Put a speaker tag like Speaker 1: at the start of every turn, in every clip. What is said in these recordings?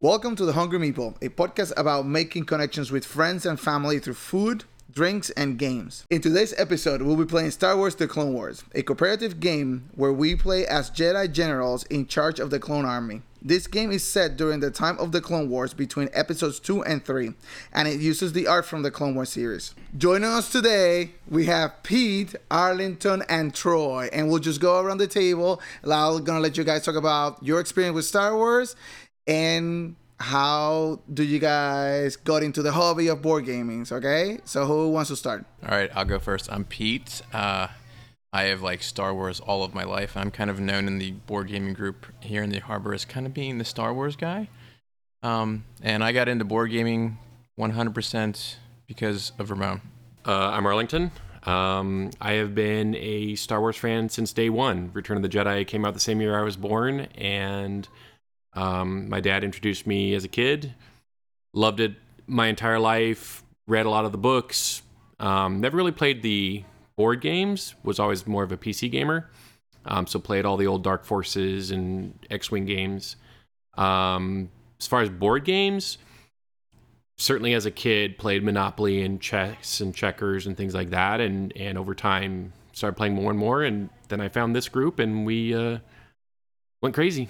Speaker 1: Welcome to The Hungry Meeple, a podcast about making connections with friends and family through food, drinks, and games. In today's episode, we'll be playing Star Wars The Clone Wars, a cooperative game where we play as Jedi generals in charge of the clone army. This game is set during the time of the Clone Wars between episodes 2 and 3, and it uses the art from the Clone Wars series. Joining us today, we have Pete, Arlington, and Troy, and we'll just go around the table. I'm gonna let you guys talk about your experience with Star Wars and how do you guys got into the hobby of board gaming? Okay, so who wants to start?
Speaker 2: All right, I'll go first. I'm Pete. Uh, I have like Star Wars all of my life. I'm kind of known in the board gaming group here in the harbor as kind of being the Star Wars guy. Um, and I got into board gaming 100% because of Ramon.
Speaker 3: Uh, I'm Arlington. Um, I have been a Star Wars fan since day one. Return of the Jedi came out the same year I was born, and um, my dad introduced me as a kid. Loved it my entire life. Read a lot of the books. Um, never really played the board games. Was always more of a PC gamer. Um, so played all the old Dark Forces and X-wing games. Um, as far as board games, certainly as a kid played Monopoly and chess and checkers and things like that. And and over time started playing more and more. And then I found this group and we uh, went crazy.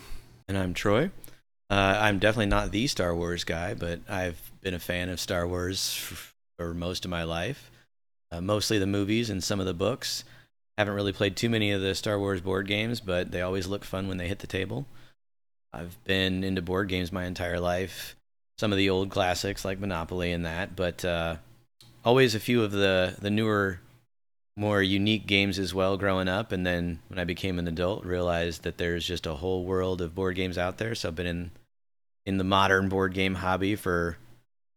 Speaker 4: And I'm Troy. Uh, I'm definitely not the Star Wars guy, but I've been a fan of Star Wars for, most of my life. Uh, mostly the movies and some of the books. Haven't really played too many of the Star Wars board games, but they always look fun when they hit the table. I've been into board games my entire life. Some of the old classics like Monopoly and that, but uh, always a few of the the newer more unique games as well growing up and then when i became an adult realized that there's just a whole world of board games out there so i've been in in the modern board game hobby for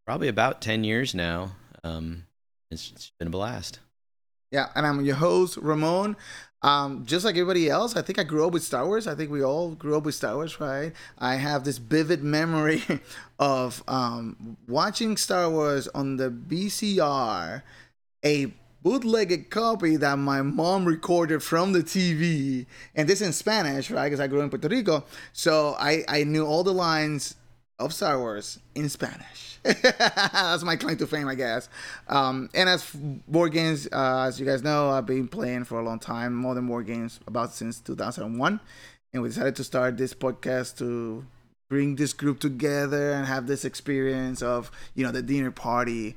Speaker 4: probably about 10 years now um, it's, it's been a blast
Speaker 1: Yeah, and I'm your host, Ramon. Um, just like everybody else, I think I grew up with Star Wars. I think we all grew up with Star Wars, right? I have this vivid memory of um, watching Star Wars on the VCR, a bootlegged copy that my mom recorded from the TV, and this in Spanish, right? Because I grew up in Puerto Rico, so I I knew all the lines of Star Wars in Spanish. That's my claim to fame, I guess. Um, and as board games, uh, as you guys know, I've been playing for a long time, more than board games, about since 2001. And we decided to start this podcast to bring this group together and have this experience of, you know, the dinner party.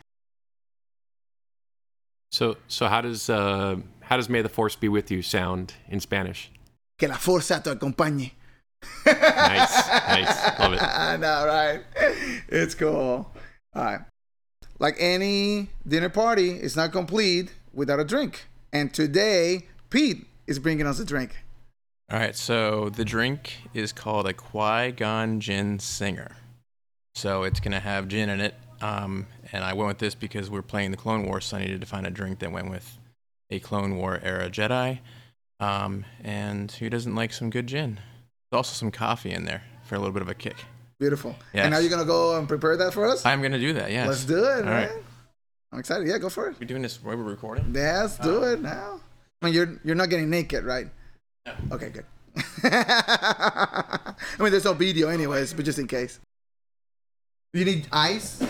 Speaker 3: So so how does uh, how does May the Force be with you sound in Spanish?
Speaker 1: Que la fuerza te acompañe.
Speaker 3: Nice, nice. Love it.
Speaker 1: I know, right? It's cool. All right. Like any dinner party, it's not complete without a drink. And today, Pete is bringing us a drink.
Speaker 2: All right, so the drink is called a Qui Gon Gin Singer. So it's going to have gin in it. Um, and I went with this because we're playing the Clone Wars, so I needed to find a drink that went with a Clone War era Jedi. Um, and who doesn't like some good gin? There's also some coffee in there for a little bit of a kick.
Speaker 1: Beautiful.
Speaker 2: Yes.
Speaker 1: And now you're going to go and prepare that for us?
Speaker 2: I'm going to do that, yes.
Speaker 1: Let's do it,
Speaker 2: All
Speaker 1: man.
Speaker 2: right.
Speaker 1: I'm excited. Yeah, go for it.
Speaker 2: We're doing this while we're recording?
Speaker 1: Yeah, let's do it now. I mean, you're you're not getting naked, right?
Speaker 2: No.
Speaker 1: Okay, good. I mean, there's no video, anyways, but just in case. You need ice? Yeah.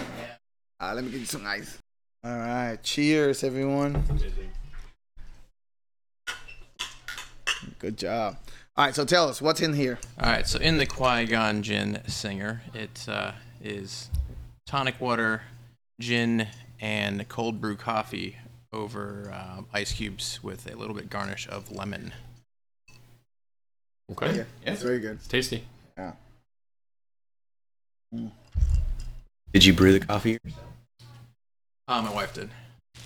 Speaker 1: Uh, let me get you some ice. All right. Cheers, everyone. Good job. All right, so tell us what's in here.
Speaker 2: All right, so in the Qui-Gon Gin-Zinger, it uh, is tonic water, gin, and cold brew coffee over uh, ice cubes with a little bit garnish of lemon.
Speaker 3: Okay.
Speaker 1: Yeah, it's very good.
Speaker 3: It's tasty.
Speaker 1: Yeah.
Speaker 4: did you brew the coffee
Speaker 2: Uh, my wife did.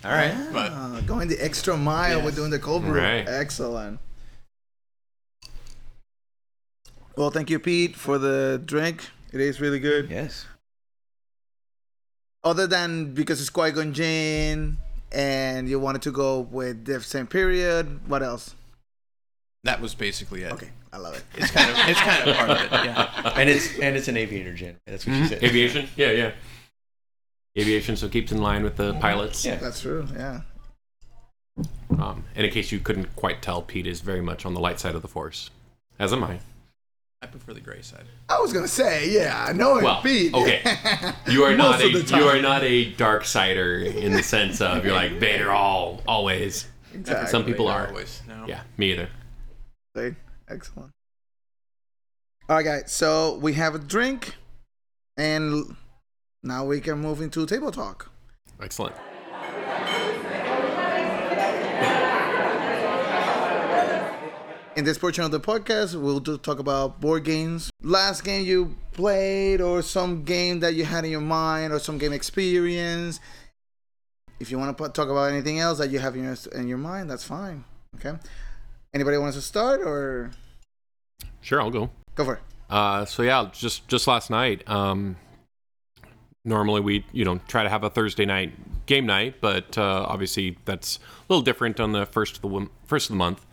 Speaker 4: all right
Speaker 2: But-
Speaker 1: Ah, going the extra mile with doing the cold brew.
Speaker 3: Right.
Speaker 1: Excellent. Well, thank you, Pete, for the drink. It is really good.
Speaker 4: yes
Speaker 1: Other than because it's Qui Gon Jinn and you wanted to go with the same period, what else?
Speaker 2: That was basically it.
Speaker 1: Okay, I love it.
Speaker 2: It's kind of it's kind of part of it. Yeah.
Speaker 4: and it's and it's an aviator gin that's what she said
Speaker 3: Aviation? Yeah, yeah. Aviation, so it keeps in line with the pilots.
Speaker 4: Yeah.
Speaker 1: That's true. Yeah.
Speaker 3: Um, and in case you couldn't quite tell, Pete is very much on the light side of the Force, as am I.
Speaker 2: I prefer the gray side.
Speaker 1: I was gonna say, yeah, knowing
Speaker 3: Well,
Speaker 1: Pete.
Speaker 3: okay. You are not a
Speaker 1: of the time.
Speaker 3: you are not a dark sider in the sense of you're like Vader all always.
Speaker 1: exactly.
Speaker 3: Some people are.
Speaker 2: always. No.
Speaker 3: Yeah, me either.
Speaker 1: Right. Excellent. All right, guys. So we have a drink, and now we can move into table talk.
Speaker 3: Excellent.
Speaker 1: In this portion of the podcast, we'll talk about board games. Last game you played, or some game that you had in your mind, or some game experience. If you want to talk about anything else that you have in your in your mind, that's fine. Okay. Anybody wants to start, or
Speaker 3: Sure, I'll go.
Speaker 1: go for it?
Speaker 3: Uh, so yeah, just just last night. Um, normally we you know try to have a Thursday night game night, but uh, obviously that's a little different on the first of the first of the month.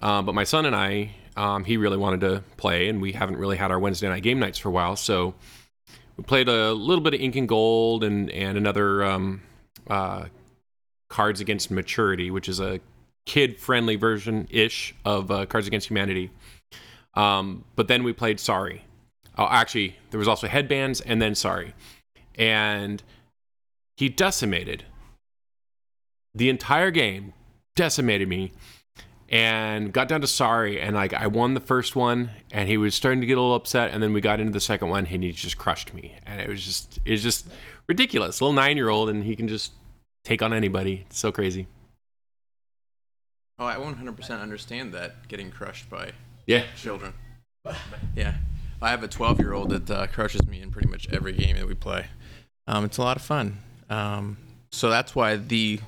Speaker 3: Uh, but my son and I, um, he really wanted to play, and we haven't really had our Wednesday night game nights for a while. So we played a little bit of Incan Gold and and another um, uh, Cards Against Maturity, which is a kid friendly version ish of uh, Cards Against Humanity. Um, but then we played Sorry. Oh, actually, there was also Headbands and then Sorry. And he decimated the entire game, decimated me, and got down to Sorry. And like I won the first one, and he was starting to get a little upset. And then we got into the second one, and he just crushed me. And it was just, it was just ridiculous. A little nine year old, and he can just take on anybody. It's so crazy.
Speaker 2: Oh, I 100% understand that getting crushed by
Speaker 3: Yeah.
Speaker 2: children. Yeah. I have a 12 year old that uh, crushes me in pretty much every game that we play. Um, it's a lot of fun. Um, so that's why the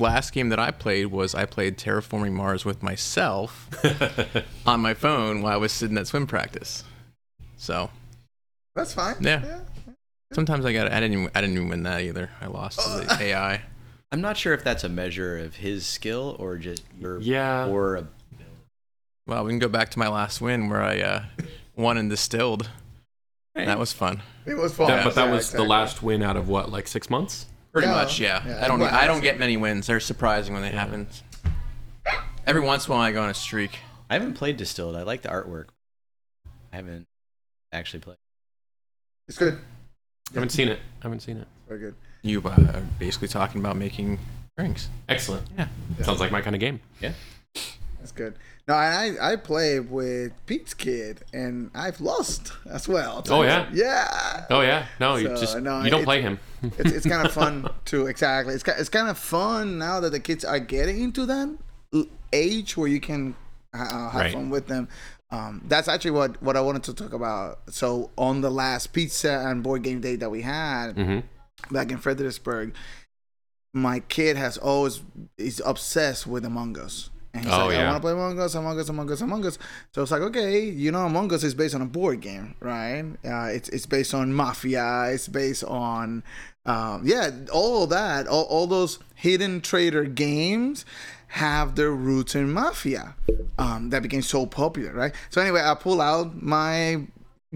Speaker 2: last game that I played was I played Terraforming Mars with myself on my phone while I was sitting at swim practice. So
Speaker 1: That's fine.
Speaker 2: Yeah. sometimes I got I didn't even, I didn't even win that either. I lost to the AI.
Speaker 4: I'm not sure if that's a measure of his skill or just your
Speaker 3: Yeah.
Speaker 4: or a,
Speaker 2: Well, we can go back to my last win where I uh, won and distilled. That was fun.
Speaker 1: It was fun.
Speaker 3: That- but that
Speaker 1: Yeah,
Speaker 3: was
Speaker 1: exactly.
Speaker 3: the last win out of what, like six months?
Speaker 2: Pretty
Speaker 1: Yeah,
Speaker 2: much, yeah.
Speaker 1: yeah.
Speaker 2: I don't.
Speaker 1: Well,
Speaker 2: I don't get many wins. They're surprising when they happen. Every once in a while, I go on a streak.
Speaker 4: I haven't played Distilled. I like the artwork. I haven't actually played.
Speaker 1: It's good.
Speaker 3: I haven't seen it. I haven't seen it.
Speaker 1: Very good.
Speaker 2: You uh, are basically talking about making drinks.
Speaker 3: Excellent.
Speaker 2: Yeah.
Speaker 3: Sounds like my kind of game.
Speaker 1: That's good. No, I I play with Pete's kid, and I've lost as well.
Speaker 3: Oh, yeah?
Speaker 1: yeah.
Speaker 3: Oh yeah. No, you just
Speaker 1: no,
Speaker 3: you don't play him.
Speaker 1: It's, it's kind of fun to exactly. It's it's kind of fun now that the kids are getting into that age where you can uh, have
Speaker 3: Right.
Speaker 1: fun with them. Um, that's actually what what I wanted to talk about. So on the last pizza and board game day that we had,
Speaker 3: hmm
Speaker 1: back in Fredericksburg, my kid has always is obsessed with Among Us. And he's
Speaker 3: Oh,
Speaker 1: like, I
Speaker 3: yeah.
Speaker 1: want to play Among Us, Among Us, Among Us, Among Us. So it's like, okay, you know, Among Us is based on a board game, right? Uh, it's it's based on mafia. It's based on, um, yeah, all of that. All, all those hidden traitor games have their roots in mafia. Um, that became so popular, right? So anyway, I pull out my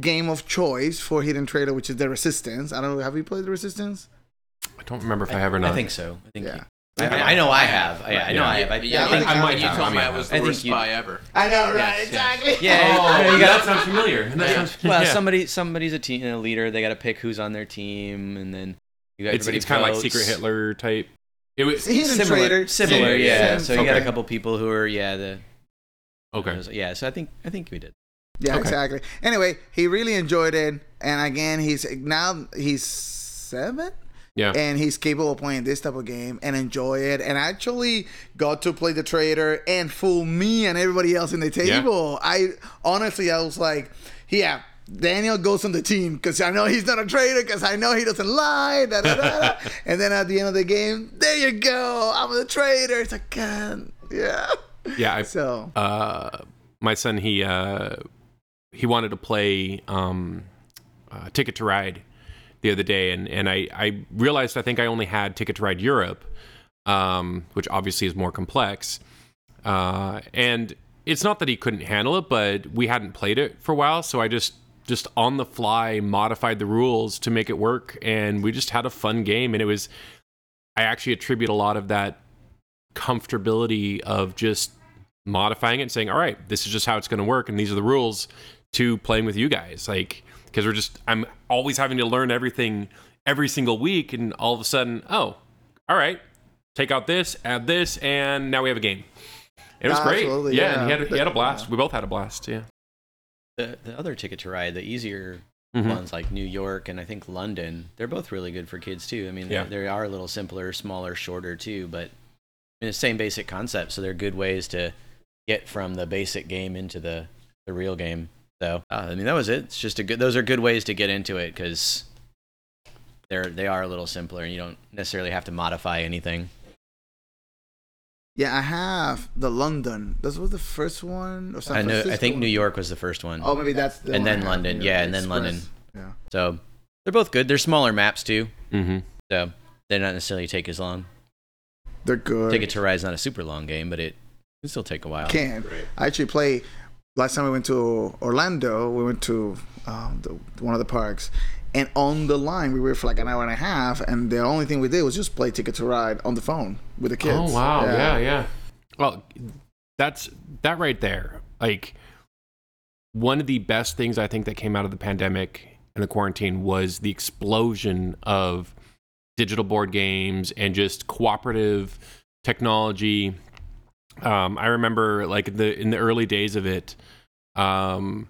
Speaker 1: game of choice for hidden traitor, which is the Resistance. I don't know. Have you played the Resistance?
Speaker 3: I don't remember if I have or not.
Speaker 4: I think so. I think.
Speaker 1: Yeah.
Speaker 4: You- I, I- I know I have. Yeah, I know
Speaker 3: Yeah.
Speaker 4: I have. I,
Speaker 2: yeah,
Speaker 4: I think
Speaker 3: I might
Speaker 2: you
Speaker 3: have.
Speaker 2: told me I
Speaker 3: have.
Speaker 2: was
Speaker 4: I
Speaker 2: the
Speaker 4: think
Speaker 2: worst
Speaker 4: you-
Speaker 2: spy ever.
Speaker 1: I know, right?
Speaker 2: Yes, yes.
Speaker 1: exactly.
Speaker 4: Yeah.
Speaker 3: Oh,
Speaker 4: you
Speaker 3: that
Speaker 4: got
Speaker 3: sounds familiar. That
Speaker 2: Yeah.
Speaker 3: sounds-
Speaker 4: well,
Speaker 3: yeah.
Speaker 4: somebody somebody's a team a leader. They got to pick who's on their team, and then you got
Speaker 3: It's,
Speaker 4: everybody
Speaker 3: it's kind of like
Speaker 4: votes.
Speaker 3: Secret Hitler type. It was
Speaker 1: Hidden
Speaker 4: Similar,
Speaker 1: traitor.
Speaker 4: similar,
Speaker 3: Yeah,
Speaker 4: yeah.
Speaker 3: yeah, yeah.
Speaker 4: So you got a
Speaker 3: Okay.
Speaker 4: couple people who are yeah the
Speaker 3: okay.
Speaker 4: yeah. So I think I think we did.
Speaker 1: Yeah,
Speaker 3: Okay.
Speaker 1: exactly. Anyway, he really enjoyed it, and again, he's now he's seven,
Speaker 3: Yeah.
Speaker 1: and he's capable of playing this type of game and enjoy it. And actually got to play the traitor and fool me and everybody else in the table. I honestly, I was like, yeah. Daniel goes on the team because I know he's not a traitor because I know he doesn't lie. Da, da, da, da. and then at the end of the game, there you go. I'm the traitor. It's like, God, yeah.
Speaker 3: Yeah. I,
Speaker 1: So
Speaker 3: uh, my son he uh, he wanted to play um, uh, Ticket to Ride the other day, and and I I realized I think I only had Ticket to Ride Europe, um, which obviously is more complex, uh, and it's not that he couldn't handle it, but we hadn't played it for a while, so I just just on the fly modified the rules to make it work, and we just had a fun game, and it was. I actually attribute a lot of that comfortability of just modifying it and saying, all right, this is just how it's going to work and these are the rules to playing with you guys. Like, because we're just, I'm always having to learn everything every single week. And all of a sudden, oh, all right, take out this, add this, and now we have a game. It was great. Yeah,
Speaker 1: yeah.
Speaker 3: and he had, he had a blast.
Speaker 1: Yeah.
Speaker 3: We both had a blast. Yeah.
Speaker 4: The, the other ticket to ride, the easier
Speaker 3: Mhm.
Speaker 4: ones like New York and I think London, they're both really good for kids too. I mean,
Speaker 3: Yeah.
Speaker 4: they they are a little simpler, smaller, shorter too, but I mean, the same basic concept. So they're good ways to get from the basic game into the, the real game. So uh, I mean, that was it. It's just a good. Those are good ways to get into it because they're they are a little simpler, and you don't necessarily have to modify anything.
Speaker 1: Yeah, I have the London. This was the first one. Or San
Speaker 4: I know. I think? New York was the first one.
Speaker 1: Oh, maybe that's the
Speaker 4: And
Speaker 1: one
Speaker 4: then
Speaker 1: have
Speaker 4: London. Yeah, and then London.
Speaker 1: Yeah.
Speaker 4: So they're both good. They're smaller maps too,
Speaker 3: Mm-hmm.
Speaker 4: so they don't necessarily take as long.
Speaker 1: They're good.
Speaker 4: Ticket to Ride's not a super long game, but it can still take a while.
Speaker 1: Can I actually play? Last time we went to Orlando, we went to um, the, one of the parks, and on the line we were for like an hour and a half, and the only thing we did was just play Ticket to Ride on the phone with the kids.
Speaker 3: Oh wow, yeah. yeah, Well, that's that right there. Like one of the best things I think that came out of the pandemic and the quarantine was the explosion of digital board games and just cooperative technology. Um, I remember like the in the early days of it, um,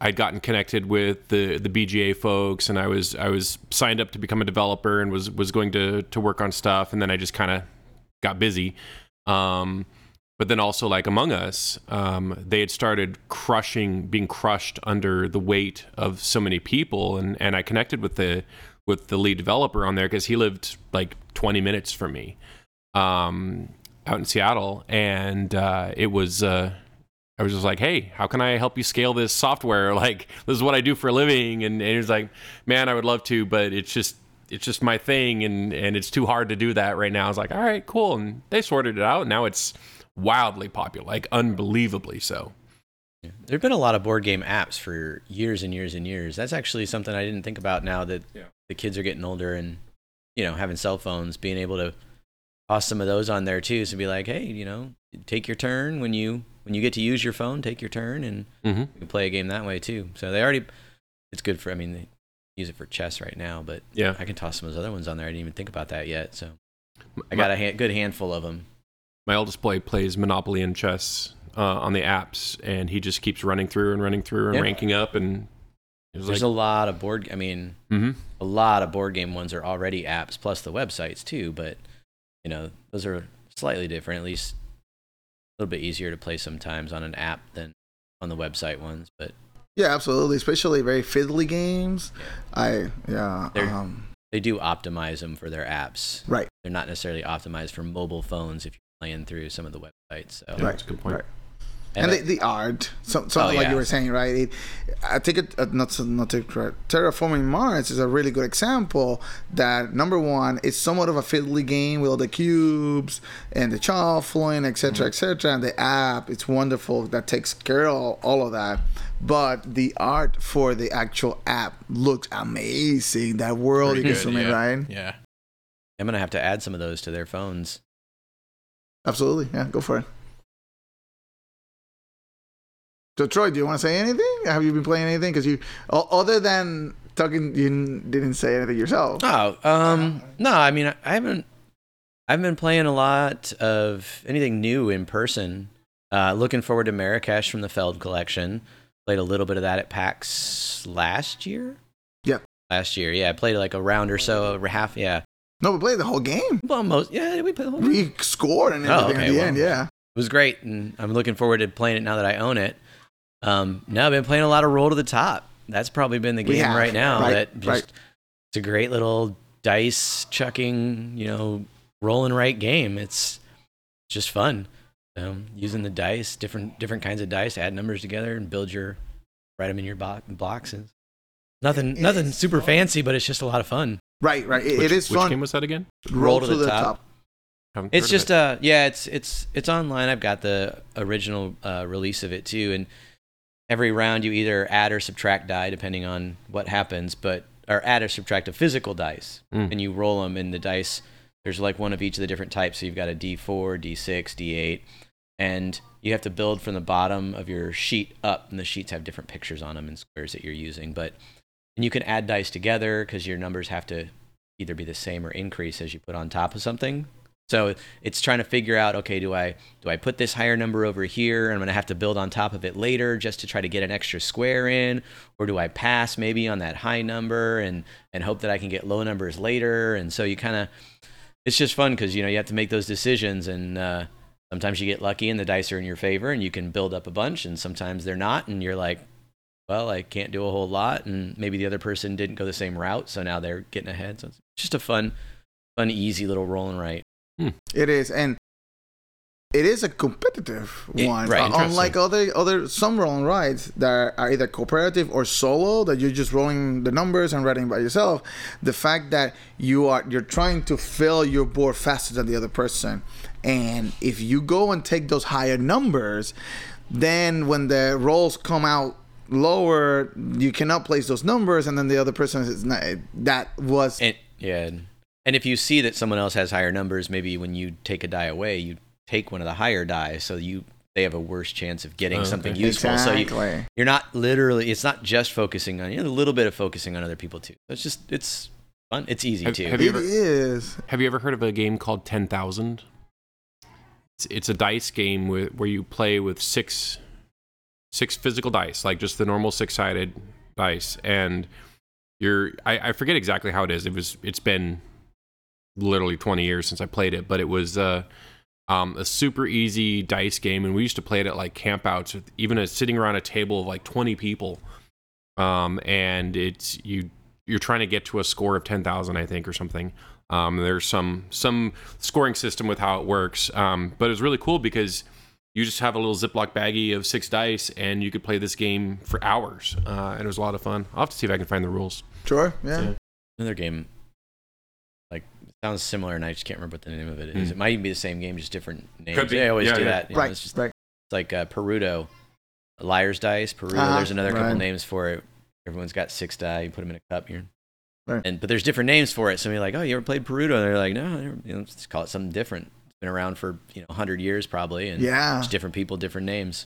Speaker 3: I'd gotten connected with the the BGA folks, and I was I was signed up to become a developer and was was going to to work on stuff, and then I just kind of got busy. Um, but then also like Among Us, um, they had started crushing, being crushed under the weight of so many people, and and I connected with the with the lead developer on there because he lived like 20 minutes from me, um, out in Seattle, and uh, it was. Uh, I was just like, "Hey, how can I help you scale this software? Like, this is what I do for a living." And, and he was like, "Man, I would love to, but it's just it's just my thing, and and it's too hard to do that right now." I was like, "All right, cool." And they sorted it out. Now it's wildly popular, like unbelievably so.
Speaker 4: There've been a lot of board game apps for years and years and years. That's actually something I didn't think about now that
Speaker 3: Yeah.
Speaker 4: the kids are getting older and you know having cell phones, being able to toss some of those on there too. So be like, hey, you know, take your turn when you when you get to use your phone, take your turn, and
Speaker 3: Mm-hmm.
Speaker 4: you can play a game that way too. So they already, it's good for. I mean, they use it for chess right now, but
Speaker 3: Yeah,
Speaker 4: I can toss some of those other ones on there. I didn't even think about that yet. So I got a ha- good handful of them.
Speaker 3: my oldest boy plays Monopoly and chess uh, on the apps, and he just keeps running through and running through and
Speaker 4: Yeah.
Speaker 3: ranking up, and
Speaker 4: There's
Speaker 3: like,
Speaker 4: a lot of board. I mean,
Speaker 3: hmm
Speaker 4: a lot of board game ones are already apps plus the websites too but you know those are slightly different at least a little bit easier to play sometimes on an app than on the website ones but
Speaker 1: Yeah, absolutely. Especially very fiddly games. I yeah.
Speaker 4: They're-
Speaker 1: Um,
Speaker 4: they do optimize them for their apps
Speaker 1: right.
Speaker 4: they're not necessarily optimized for mobile phones if you're playing through some of the websites so
Speaker 3: Yeah,
Speaker 1: Right.
Speaker 3: that's a good point.
Speaker 1: Right. And,
Speaker 4: I-
Speaker 1: the, the art, so, something
Speaker 4: Oh,
Speaker 1: like
Speaker 4: yeah.
Speaker 1: you were saying, right? It, I think it uh, not not to correct. Terraforming Mars is a really good example. That number one, it's somewhat of a fiddly game with all the cubes and the shuffling, etc., etc. And the app, it's wonderful. That takes care of all, all of that. But the art for the actual app looks amazing. That world
Speaker 2: Pretty
Speaker 1: you
Speaker 2: good,
Speaker 1: can swim in,
Speaker 2: yeah.
Speaker 1: right?
Speaker 2: Yeah.
Speaker 4: i'm gonna have to add some of those to their phones
Speaker 1: Absolutely. Yeah, go for it. So, Troy, do you want to say anything? Have you been playing anything? Because you, other than talking, you didn't say anything yourself.
Speaker 4: oh um no i mean i haven't i've been playing a lot of anything new in person uh looking forward to marrakesh from the feld collection played a little bit of that at pax last year
Speaker 1: Yep.
Speaker 4: last year yeah i played like a round or so half yeah
Speaker 1: No, we played the whole game.
Speaker 4: well most yeah we played the whole thing.
Speaker 1: We scored and
Speaker 4: Oh,
Speaker 1: everything
Speaker 4: okay,
Speaker 1: at the
Speaker 4: well.
Speaker 1: end. Yeah.
Speaker 4: It was great, and I'm looking forward to playing it now that I own it. Um, now I've been playing a lot of Roll to the Top. That's probably been the game
Speaker 1: have,
Speaker 4: right now.
Speaker 1: right,
Speaker 4: that just
Speaker 1: right.
Speaker 4: it's a great little dice chucking, you know, roll and write game. It's just fun. Um, using the dice, different different kinds of dice, add numbers together and build your write them in your bo- boxes. Nothing
Speaker 1: It
Speaker 4: nothing
Speaker 1: is
Speaker 4: super
Speaker 1: fun.
Speaker 4: fancy, but it's just a lot of fun.
Speaker 1: Right, right. It,
Speaker 3: Which,
Speaker 1: it is
Speaker 3: which
Speaker 1: fun.
Speaker 3: game was that again?
Speaker 1: Roll to the top.
Speaker 3: Haven't
Speaker 4: It's just
Speaker 3: it.
Speaker 4: uh yeah, it's it's it's online. I've got the original uh, release of it too, and every round you either add or subtract die depending on what happens, but or add or subtract a physical dice,
Speaker 3: Mm.
Speaker 4: and you roll them in the dice. There's like one of each of the different types. So you've got a D4, D6, D8, and you have to build from the bottom of your sheet up, and the sheets have different pictures on them and squares that you're using. But and you can add dice together because your numbers have to either be the same or increase as you put on top of something. So it's trying to figure out, okay, do I do I put this higher number over here and I'm gonna have to build on top of it later just to try to get an extra square in, or do I pass maybe on that high number and and hope that I can get low numbers later? And so you kind of, it's just fun because you know you have to make those decisions and uh, sometimes you get lucky and the dice are in your favor and you can build up a bunch, and sometimes they're not, and you're like, well, I can't do a whole lot, and maybe the other person didn't go the same route, so now they're getting ahead. So it's just a fun, fun, easy little roll and write.
Speaker 1: It is, and it is a competitive
Speaker 4: It-
Speaker 1: one.
Speaker 4: right,
Speaker 1: Uh, unlike other other some roll and rides that are either cooperative or solo, that you're just rolling the numbers and writing by yourself. The fact that you are you're trying to fill your board faster than the other person, and if you go and take those higher numbers, then when the rolls come out lower, you cannot place those numbers, and then the other person is not. That was
Speaker 4: And yeah, and if you see that someone else has higher numbers, maybe when you take a die away, you take one of the higher die, so you they have a worse chance of getting
Speaker 3: Oh,
Speaker 4: something
Speaker 3: okay.
Speaker 4: useful. So you,
Speaker 1: exactly.
Speaker 4: you're not literally. It's not just focusing on you. Know, a little bit of focusing on other people too. It's just it's fun. It's easy
Speaker 3: Have-
Speaker 4: too.
Speaker 3: have you ever-
Speaker 1: is.
Speaker 3: Have you ever heard of a game called Ten Thousand? It's, it's a dice game with, where you play with six six physical dice, like just the normal six sided dice, and you're I, I forget exactly how it is. It was it's been literally twenty years since I played it, but it was uh, um, a super easy dice game, and we used to play it at like campouts, even a, sitting around a table of like twenty people, um, and it's you you're trying to get to a score of ten thousand, I think, or something. Um, there's some some scoring system with how it works, um, but was really cool because you just have a little Ziploc baggie of six dice, and you could play this game for hours, uh, and it was a lot of fun. I'll have to see if I can find the rules.
Speaker 1: Sure. Yeah.
Speaker 3: Yeah.
Speaker 4: Another game, like sounds similar, and I just can't remember what the name of it is.
Speaker 3: Mm.
Speaker 4: It might even be the same game, just different names.
Speaker 3: Could be.
Speaker 4: They always
Speaker 3: Yeah,
Speaker 4: do
Speaker 3: yeah.
Speaker 4: that. you know,
Speaker 1: Right.
Speaker 4: it's just
Speaker 1: right.
Speaker 4: it's like uh, Perudo, Liar's Dice, Perudo.
Speaker 1: Ah,
Speaker 4: There's another couple names for it. Everyone's got six die. You put them in a cup. You're,
Speaker 1: Right.
Speaker 4: and but there's different names for it. So you're like, oh, you ever played Perudo? And they're like, no, I never, you know, let's call it something different. It's been around for you know 100 years probably, and
Speaker 1: Yeah.
Speaker 4: just different people, different names.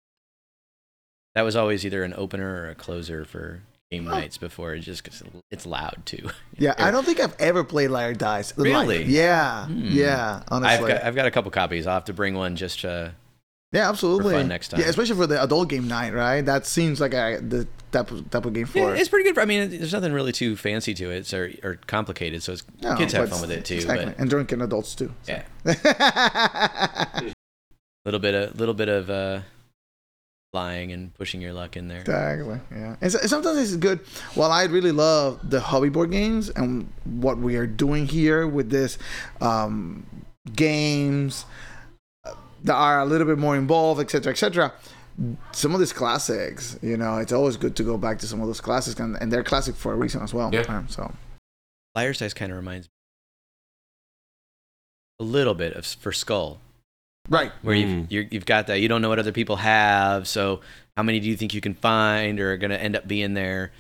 Speaker 4: That was always either an opener or a closer for game nights before. just because it's loud too.
Speaker 1: Yeah, I don't think I've ever played Liar Dice. Like,
Speaker 4: Really?
Speaker 1: yeah.
Speaker 4: Hmm.
Speaker 1: Yeah. Honestly.
Speaker 4: I've got I've got a couple copies. I'll have to bring one just to.
Speaker 1: yeah, absolutely.
Speaker 4: fun next time.
Speaker 1: Yeah, especially for the adult game night, right? That seems like a the type of, type of game for.
Speaker 4: Yeah, it's pretty good. For, I mean, there's nothing really too fancy to it, or, or complicated. So it's,
Speaker 1: No,
Speaker 4: kids have fun with it too.
Speaker 1: Exactly. And drinking adults too.
Speaker 4: But
Speaker 1: so.
Speaker 4: yeah, little bit of little bit of uh, lying and pushing your luck in there.
Speaker 1: Exactly. Yeah. And so, sometimes it's good. Well, I really love the hobby board games and what we are doing here with this um, games uh, that are a little bit more involved, etc., etc. Some of these classics, you know, it's always good to go back to some of those classics, and, and they're classic for a reason as well.
Speaker 3: Yeah.
Speaker 1: Um, so
Speaker 4: Liar's Dice kind of reminds me a little bit of for Skull,
Speaker 1: right.
Speaker 4: where
Speaker 3: Mm.
Speaker 4: you've you're, you've got that. You don't know what other people have, so how many do you think you can find or are going to end up being there?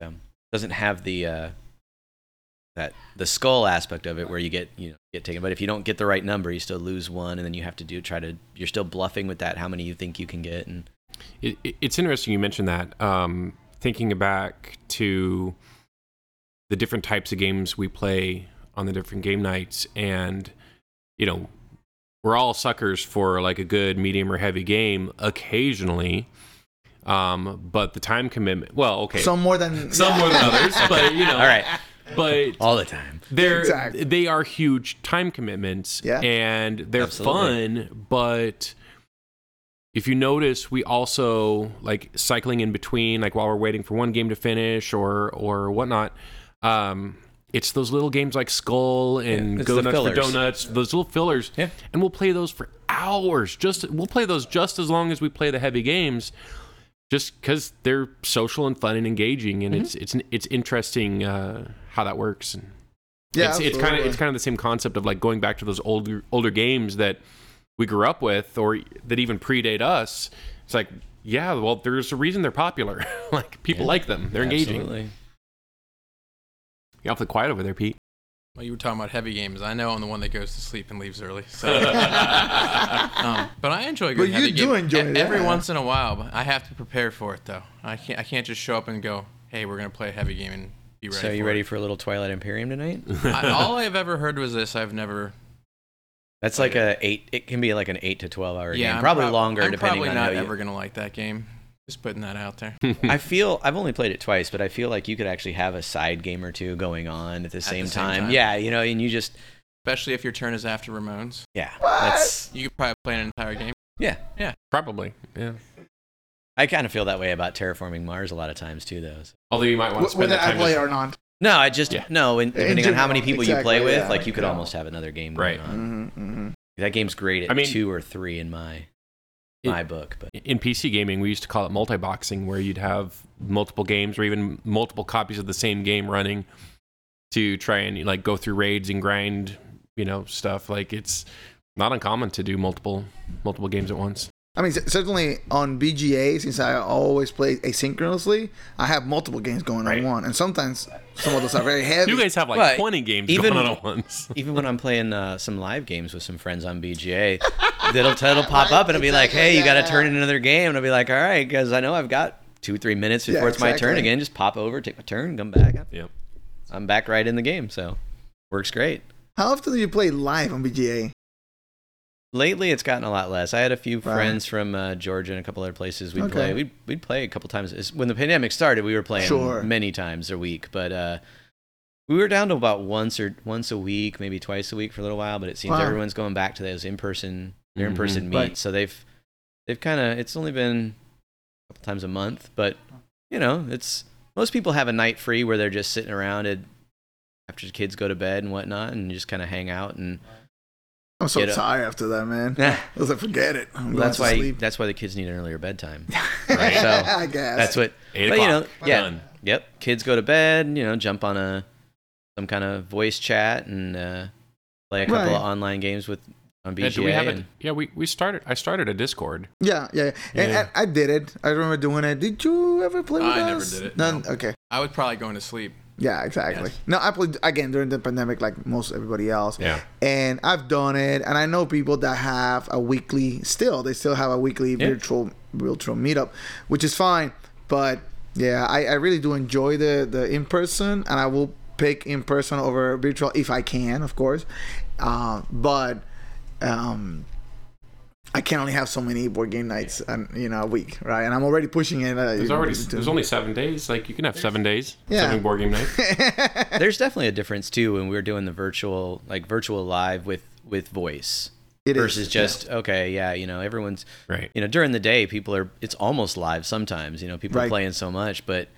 Speaker 4: Um, doesn't have the uh, that the skull aspect of it where you get you know get taken. But if you don't get the right number, you still lose one, and then you have to do try to. You're still bluffing with that. How many you think you can get, and
Speaker 3: It, it- it's interesting you mentioned that. Um, thinking back to the different types of games we play on the different game nights, and you know, we're all suckers for like a good medium or heavy game occasionally. Um, but the time commitment, well, okay,
Speaker 1: Some more than
Speaker 3: some more than others, but you know,
Speaker 4: all right,
Speaker 3: but
Speaker 4: all the time.
Speaker 3: they're
Speaker 1: Exactly.
Speaker 3: they are huge time commitments
Speaker 1: Yeah.
Speaker 3: and they're
Speaker 4: Absolutely.
Speaker 3: fun but if you notice we also like cycling in between like while we're waiting for one game to finish or or whatnot um it's those little games like skull and
Speaker 4: Yeah,
Speaker 3: go nuts for
Speaker 4: fillers.
Speaker 3: donuts those little fillers.
Speaker 4: Yeah.
Speaker 3: and we'll play those for hours. Just we'll play those just as long as we play the heavy games just because they're social and fun and engaging and it's it's it's interesting uh, how that works. And
Speaker 1: Yeah,
Speaker 3: it's, it's kind of it's kind of the same concept of like going back to those older older games that we grew up with or that even predate us. It's like yeah well there's a reason they're popular. Like people
Speaker 4: Yeah.
Speaker 3: like them. They're engaging.
Speaker 4: Absolutely.
Speaker 3: You're awfully quiet over there pete
Speaker 2: Well, you were talking about heavy games. I know I'm the one that goes to sleep and leaves early. So, um, but I enjoy
Speaker 1: But
Speaker 2: going
Speaker 1: you do
Speaker 2: game-
Speaker 1: enjoy
Speaker 2: e- every
Speaker 1: that.
Speaker 2: once in a while. But I have to prepare for it though. I can't. I can't just show up and go, "Hey, we're gonna play a heavy game and be ready."
Speaker 4: So you
Speaker 2: for
Speaker 4: ready
Speaker 2: It.
Speaker 4: for a little Twilight Imperium tonight?
Speaker 2: I, all I've ever heard was this. I've never.
Speaker 4: That's like a eight. It can be like an eight to twelve hour
Speaker 2: Yeah,
Speaker 4: game,
Speaker 2: I'm
Speaker 4: probably
Speaker 2: prob-
Speaker 4: longer
Speaker 2: I'm
Speaker 4: depending
Speaker 2: probably
Speaker 4: on
Speaker 2: not
Speaker 4: how you.
Speaker 2: ever gonna like that game. Just putting that out there.
Speaker 4: I feel I've only played it twice, but I feel like you could actually have a side game or two going on at the same,
Speaker 2: the same
Speaker 4: time.
Speaker 2: time.
Speaker 4: Yeah, you know, and you just
Speaker 2: Especially if your turn is after Ramon's.
Speaker 4: yeah. That's
Speaker 2: You could probably play an entire game.
Speaker 4: yeah.
Speaker 3: Yeah, probably. Yeah.
Speaker 4: I kind of feel that way about terraforming Mars a lot of times too, though. So-
Speaker 3: Although you might want to
Speaker 1: Wh-
Speaker 3: spend
Speaker 1: Whether
Speaker 3: that
Speaker 1: I
Speaker 3: time
Speaker 1: play
Speaker 3: just-
Speaker 1: or not.
Speaker 4: No, I just
Speaker 3: Yeah.
Speaker 4: no. And depending on how many
Speaker 1: general,
Speaker 4: people you play with,
Speaker 1: yeah,
Speaker 4: like you could
Speaker 1: yeah.
Speaker 4: almost have another game
Speaker 3: Right.
Speaker 4: going on.
Speaker 1: hmm hmm
Speaker 4: That game's great at
Speaker 3: I mean-
Speaker 4: two or three in my
Speaker 3: It-
Speaker 4: my book, but
Speaker 3: in PC gaming, we used to call it multi-boxing, where you'd have multiple games or even multiple copies of the same game running to try and like go through raids and grind, you know, stuff. Like it's not uncommon to do multiple multiple games at once.
Speaker 1: I mean, certainly on BGA, since I always play asynchronously, I have multiple games going
Speaker 3: Right.
Speaker 1: on one, and sometimes some of those are very heavy.
Speaker 3: You guys have like
Speaker 4: Right.
Speaker 3: 20 games
Speaker 4: Even-
Speaker 3: going on at once.
Speaker 4: even when I'm playing uh, some live games with some friends on BGA, that'll it'll pop up and it'll be like, "Hey, you got to turn in another game," and I'll be like, "All right," because I know I've got two three minutes before
Speaker 1: Yeah,
Speaker 4: it's my turn again. Just pop over, take my turn, come back.
Speaker 3: Yep.
Speaker 4: I'm back right in the game, so works great.
Speaker 1: How often do you play live on BGA?
Speaker 4: Lately, it's gotten a lot less. I had a few
Speaker 1: Right.
Speaker 4: friends from uh, Georgia and a couple other places we'd
Speaker 1: Okay.
Speaker 4: play. We'd, we'd play a couple times. It's- When the pandemic started, we were playing
Speaker 1: Sure.
Speaker 4: many times a week, but uh, we were down to about once or once a week, maybe twice a week for a little while. But it seems
Speaker 1: Wow.
Speaker 4: everyone's going back to those in person, their in person meets.
Speaker 1: Right.
Speaker 4: So they've they've kind of it's only been a couple times a month, but you know, it's most people have a night free where they're just sitting around at, after the kids go to bed and whatnot, and just kind of hang out and.
Speaker 1: I'm so
Speaker 4: Get up.
Speaker 1: tired after that, man.
Speaker 4: Well,
Speaker 1: I was like, forget it. I'm going
Speaker 4: that's why
Speaker 1: sleep.
Speaker 4: that's why the kids need an earlier bedtime.
Speaker 3: Right.
Speaker 4: So,
Speaker 1: I guess
Speaker 4: That's what.
Speaker 3: Eight
Speaker 4: But, you
Speaker 3: o'clock.
Speaker 4: know, yeah.
Speaker 3: Done.
Speaker 4: Yep. Kids go to bed. You know, jump on a some kind of voice chat and uh, play a couple
Speaker 1: Right.
Speaker 4: of online games with on
Speaker 3: Yeah, do we have
Speaker 4: and-
Speaker 3: a, yeah, we, we started. I started a Discord.
Speaker 1: Yeah, yeah, yeah. And,
Speaker 3: Yeah.
Speaker 1: and I did it. I remember doing it. Did you ever play with
Speaker 2: I never did it,
Speaker 1: None.
Speaker 2: no.
Speaker 1: Okay.
Speaker 2: I was probably going to sleep.
Speaker 1: Yeah, exactly.
Speaker 2: Yes.
Speaker 1: No, I played again during the pandemic, like most everybody else.
Speaker 3: Yeah.
Speaker 1: And I've done it, and I know people that have a weekly. Still, they still have a weekly
Speaker 3: Yeah.
Speaker 1: virtual virtual meetup, which is fine. But yeah, I, I really do enjoy the the in person, and I will pick in person over virtual if I can, of course. Um, but um, I can only have so many board game nights, and you know, a week, right? And I'm already pushing it. Uh,
Speaker 3: There's already
Speaker 1: to-
Speaker 3: there's only seven days. Like you can have seven days.
Speaker 1: Yeah.
Speaker 3: Seven board game nights.
Speaker 4: There's definitely a difference too when we were doing the virtual, like virtual live with with voice
Speaker 1: It is,
Speaker 4: versus
Speaker 1: yeah.
Speaker 4: just okay, yeah, you know, everyone's
Speaker 3: Right.
Speaker 4: you know during the day people are it's almost live sometimes. You know, people are playing so much, but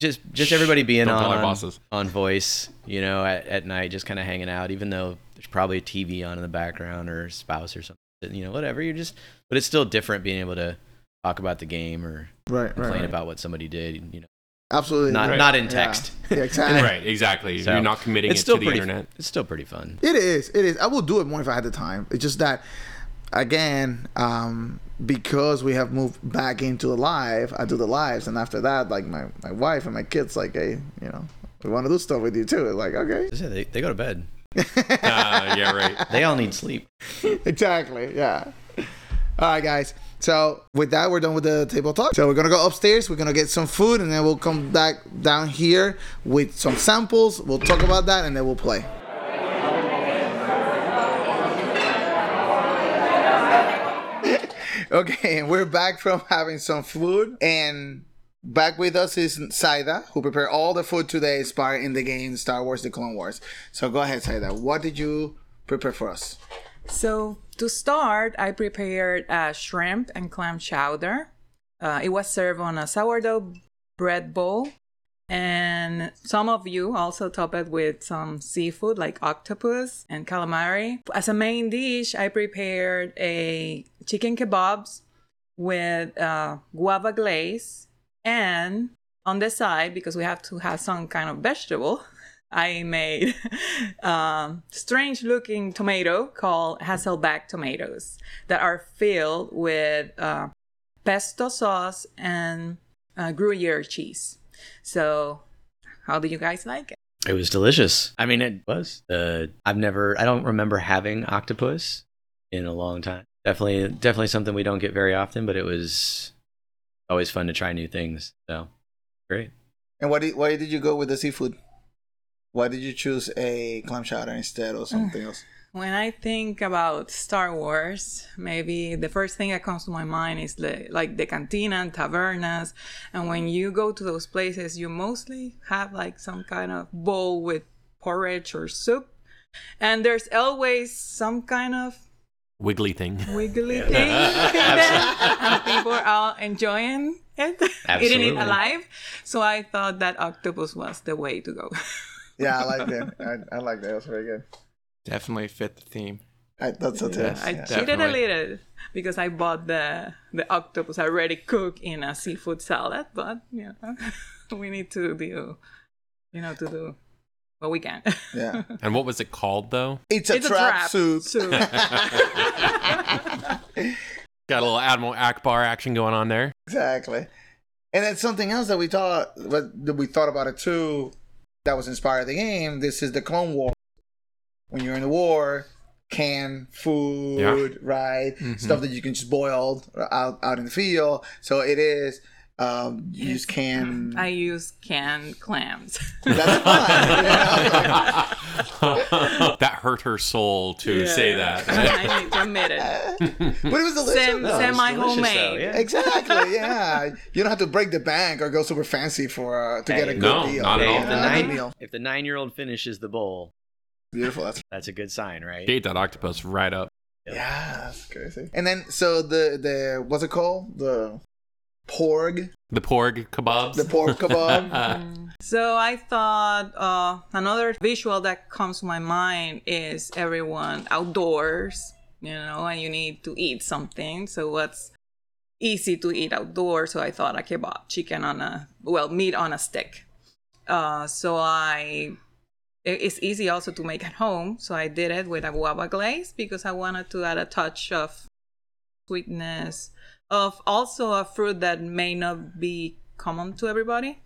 Speaker 4: just just everybody being
Speaker 3: Don't our
Speaker 4: on
Speaker 3: bosses.
Speaker 4: on voice, you know, at, at night, just kind of hanging out, even though there's probably a TV on in the background or a spouse or something, you know, whatever. You're just, but it's still different being able to talk about the game or
Speaker 1: right,
Speaker 4: complain
Speaker 1: right, right.
Speaker 4: about what somebody did, you know,
Speaker 1: Absolutely.
Speaker 4: not
Speaker 3: Right.
Speaker 4: not in text.
Speaker 1: Yeah, exactly.
Speaker 3: Right. Exactly.
Speaker 4: So,
Speaker 3: You're not committing
Speaker 4: it's
Speaker 3: it
Speaker 4: still
Speaker 3: to the
Speaker 4: pretty,
Speaker 3: internet.
Speaker 4: It's still pretty fun.
Speaker 1: It is. It is. I will do it more if I had the time. It's just that, again, um, because we have moved back into the live, I do the lives, and after that, like my, my wife and my kids, like, hey, you know, we want to do stuff with you too. It's like, okay,
Speaker 4: They, they go to bed.
Speaker 3: Uh, yeah. Right.
Speaker 4: They all need sleep.
Speaker 1: exactly, yeah. All right, guys. So with that, we're done with the table talk. So we're gonna go upstairs. We're gonna get some food, and then we'll come back down here with some samples. We'll talk about that, and then we'll play. Okay, and we're back from having some food, and back with us is Saida, who prepared all the food today inspired in the game Star Wars: The Clone Wars. So go ahead, Saida. What did you prepare for us?
Speaker 5: So to start, I prepared a shrimp and clam chowder. Uh, it was served on a sourdough bread bowl, and some of you also top it with some seafood like octopus and calamari. As a main dish, I prepared a chicken kebabs with uh, guava glaze, and on the side because we have to have some kind of vegetable. I made um, strange looking tomato called Hasselback tomatoes that are filled with uh, pesto sauce and uh, Gruyere cheese. So, how do you guys like it?
Speaker 4: It was delicious. I mean, it was. Uh, I've never, I don't remember having octopus in a long time. Definitely, definitely something we don't get very often, but it was always fun to try new things. So great.
Speaker 1: And why did why did you go with the seafood? Why did you choose a clam chowder instead or something else?
Speaker 5: When I think about Star Wars, maybe the first thing that comes to my mind is the, like the cantina and tavernas. And when you go to those places, you mostly have like some kind of bowl with porridge or soup. And there's always some kind of
Speaker 3: Wiggly thing.
Speaker 5: wiggly thing and people are all enjoying it eating it alive so i thought that octopus was the way to go
Speaker 1: Yeah, I like that. I, I like that. That's very good.
Speaker 2: Definitely fit the theme.
Speaker 1: I thought so too.
Speaker 2: Yes.
Speaker 5: i
Speaker 1: yeah.
Speaker 5: cheated a little because i bought the the octopus already cooked in a seafood salad but you know we need to do you know to do what we can
Speaker 1: yeah.
Speaker 3: And what was it called though?
Speaker 1: It's a
Speaker 5: it's
Speaker 1: trap,
Speaker 5: a trap
Speaker 1: soup.
Speaker 5: soup.
Speaker 3: Got a little Admiral Ackbar action going on there.
Speaker 1: Exactly. And then something else that we thought that we thought about it too that was inspired the game. This is the Clone War. When you're in the war, canned food, right?
Speaker 2: Mhm.
Speaker 1: Stuff that you can just boil out out in the field. So it is um you just can
Speaker 5: i use canned clams
Speaker 1: that's fine. you know?
Speaker 3: that hurt her soul to say that.
Speaker 5: i need to admit it
Speaker 1: but it was delicious.
Speaker 5: Sem-
Speaker 1: though.
Speaker 5: semi homemade
Speaker 4: yeah.
Speaker 1: Exactly. Yeah, you don't have to break the bank or go super fancy for uh, to get a
Speaker 4: Hey,
Speaker 1: good
Speaker 3: no,
Speaker 1: deal.
Speaker 3: not at all.
Speaker 4: if the nine
Speaker 1: deal.
Speaker 4: if the nine year old finishes the bowl,
Speaker 1: Beautiful. That's
Speaker 4: that's a good sign, right?
Speaker 3: Gate that octopus right up.
Speaker 1: yeah, that's crazy. And then so the the what's it called the porg
Speaker 3: The porg kebabs.
Speaker 1: the pork kebab.
Speaker 5: So I thought uh, another visual that comes to my mind is everyone outdoors, you know, and you need to eat something. So what's easy to eat outdoors? So I thought a kebab, chicken on a well, meat on a stick. Uh, so I it's easy also to make at home. So I did it with a guava glaze because I wanted to add a touch of sweetness of also a fruit that may not be common to everybody.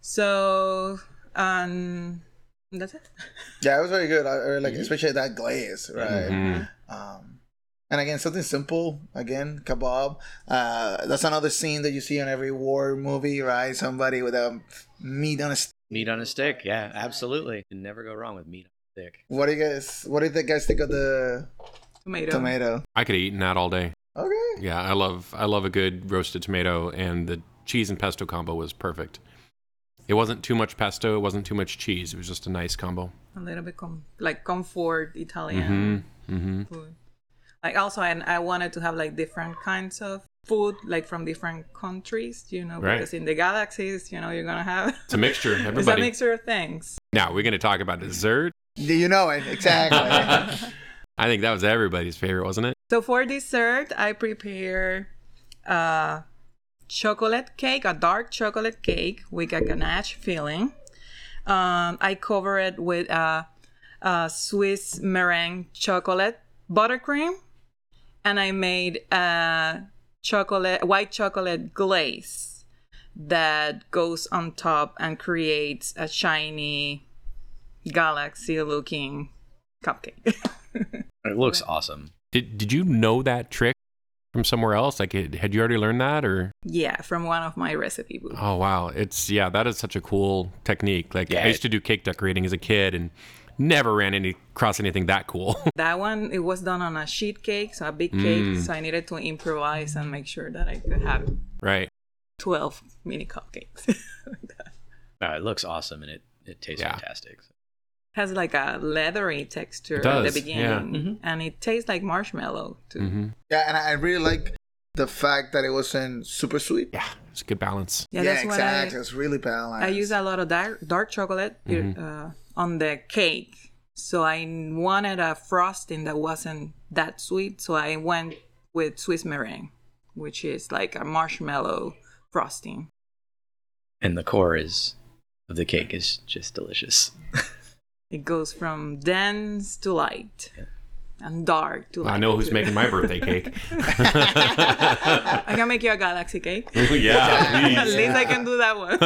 Speaker 5: So, um, that's it.
Speaker 1: yeah, it was very good. I, I like especially that glaze, right?
Speaker 3: Mhm.
Speaker 1: Um, and again, something simple. Again, kebab. Uh, that's another scene that you see in every war movie, right? Somebody with a meat on a stick.
Speaker 4: Meat on a stick, yeah, absolutely. Can never go wrong with meat on a stick.
Speaker 1: What do you guys? What do you guys think of the
Speaker 5: Tomato.
Speaker 1: tomato?
Speaker 3: I could have eaten that all day.
Speaker 1: Okay.
Speaker 3: Yeah, I love I love a good roasted tomato, and the cheese and pesto combo was perfect. It wasn't too much pesto, it wasn't too much cheese. It was just a nice combo.
Speaker 5: A little bit com- like comfort Italian
Speaker 3: Mm-hmm. Mm-hmm.
Speaker 5: food. Like also, I, I wanted to have like different kinds of food, like from different countries, you know,
Speaker 3: Right.
Speaker 5: because in the galaxies, you know, you're gonna have
Speaker 3: It's a mixture. Everybody.
Speaker 5: it's a mixture of things.
Speaker 3: Now we're gonna talk about dessert.
Speaker 1: Do you know it exactly?
Speaker 3: I think that was everybody's favorite, wasn't it?
Speaker 5: So for dessert, I prepare a chocolate cake, a dark chocolate cake with a ganache filling. Um, I cover it with a, a Swiss meringue chocolate buttercream, and I made a chocolate white chocolate glaze that goes on top and creates a shiny galaxy-looking cupcake.
Speaker 4: It looks awesome.
Speaker 3: Did Did you know that trick from somewhere else? Like, had had you already learned that, or?
Speaker 5: yeah, from one of my recipe books.
Speaker 3: Oh wow, it's yeah, that is such a cool technique. Like
Speaker 4: Yeah,
Speaker 3: I used to do cake decorating as a kid and never ran any across anything that cool.
Speaker 5: That one, it was done on a sheet cake, so a big cake.
Speaker 3: Mm.
Speaker 5: So I needed to improvise and make sure that I could have
Speaker 3: right.
Speaker 5: 12 mini cupcakes.
Speaker 4: No, it looks awesome and it, it tastes
Speaker 3: Yeah.
Speaker 4: fantastic.
Speaker 5: Has like a leathery texture
Speaker 3: It
Speaker 5: at the
Speaker 3: does, yeah.
Speaker 5: beginning, and it tastes like marshmallow too.
Speaker 3: hmm
Speaker 1: yeah, and I really like the fact that it wasn't super sweet.
Speaker 3: Yeah, it's a good balance.
Speaker 5: Yeah,
Speaker 1: Yeah,
Speaker 5: that's why
Speaker 1: exactly.
Speaker 5: I,
Speaker 1: It's really balanced.
Speaker 5: I use a lot of dark, dark chocolate
Speaker 3: Mhm.
Speaker 5: uh, on the cake. So I wanted a frosting that wasn't that sweet. So I went with Swiss meringue, which is like a marshmallow frosting.
Speaker 4: And the core is of the cake is just delicious.
Speaker 5: It goes from dense to light and dark to light.
Speaker 3: I know who's making my birthday cake.
Speaker 5: I can make you a galaxy cake.
Speaker 3: yeah,
Speaker 5: At least I can do that one.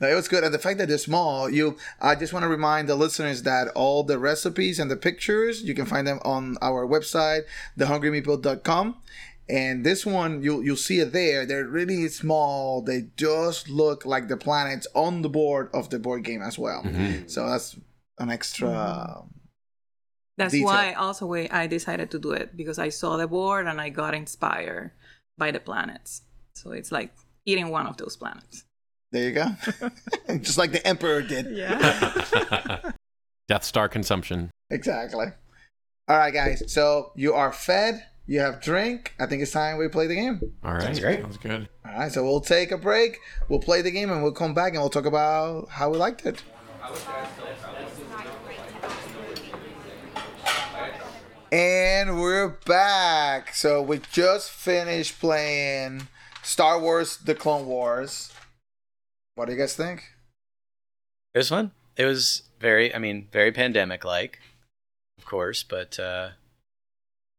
Speaker 1: No, it was good, and the fact that they're small, you. I just want to remind the listeners that all the recipes and the pictures you can find them on our website, thehungrymeeple.com. And this one, you'll you'll see it there. They're really small. They just look like the planets on the board of the board game as well. Mm-hmm. So that's an extra. Mm-hmm.
Speaker 5: That's
Speaker 1: detail.
Speaker 5: why also why I decided to do it because I saw the board and I got inspired by the planets. So it's like eating one of those planets.
Speaker 1: There you go. just like the emperor did.
Speaker 5: Yeah.
Speaker 3: Death Star consumption.
Speaker 1: Exactly. All right, guys. So you are fed. You have drink. I think it's time we play the game.
Speaker 3: All right.
Speaker 4: Sounds great.
Speaker 2: Sounds good.
Speaker 1: All right. So we'll take a break. We'll play the game and we'll come back and we'll talk about how we liked it. And we're back. So we just finished playing Star Wars: The Clone Wars. What do you guys think?
Speaker 4: It was fun. It was very, I mean, very pandemic like, of course, but uh,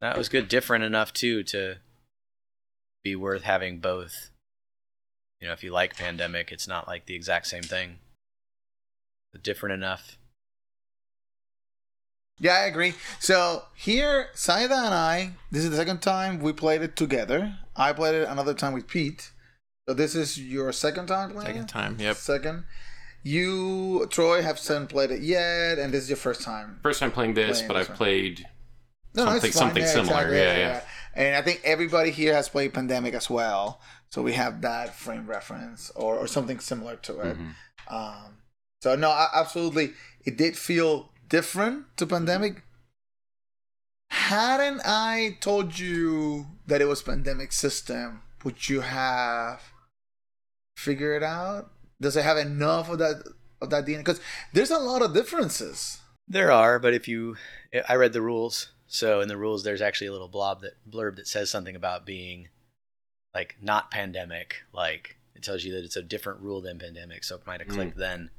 Speaker 4: that was good. Different enough too to be worth having both. You know, if you like pandemic, it's not like the exact same thing. But different enough.
Speaker 1: Yeah, I agree. So here, Saida and I, this is the second time we played it together. I played it another time with Pete. So this is your second time playing
Speaker 2: Second
Speaker 1: it?
Speaker 2: time. Yep.
Speaker 1: Second. You, Troy, haven't played it yet, and this is your first time.
Speaker 3: First time playing this,
Speaker 1: Playing
Speaker 3: but
Speaker 1: this
Speaker 3: I've
Speaker 1: one.
Speaker 3: played.
Speaker 1: No, no, it's
Speaker 3: Something-
Speaker 1: fine.
Speaker 3: something similar. Yeah, yeah.
Speaker 1: And I think everybody here has played Pandemic as well, so we have that frame reference or, or something similar to it.
Speaker 3: Mhm.
Speaker 1: Um, so no, a- absolutely, it did feel different to Pandemic. Hadn't I told you that it was Pandemic system, would you have figured it out? Does it have enough of that of that DNA? Because there's a lot of differences.
Speaker 4: There are, but if you, I read the rules. So in the rules, there's actually a little blob that blurb that says something about being like not pandemic. Like it tells you that it's a different rule than pandemic. So it might have clicked then.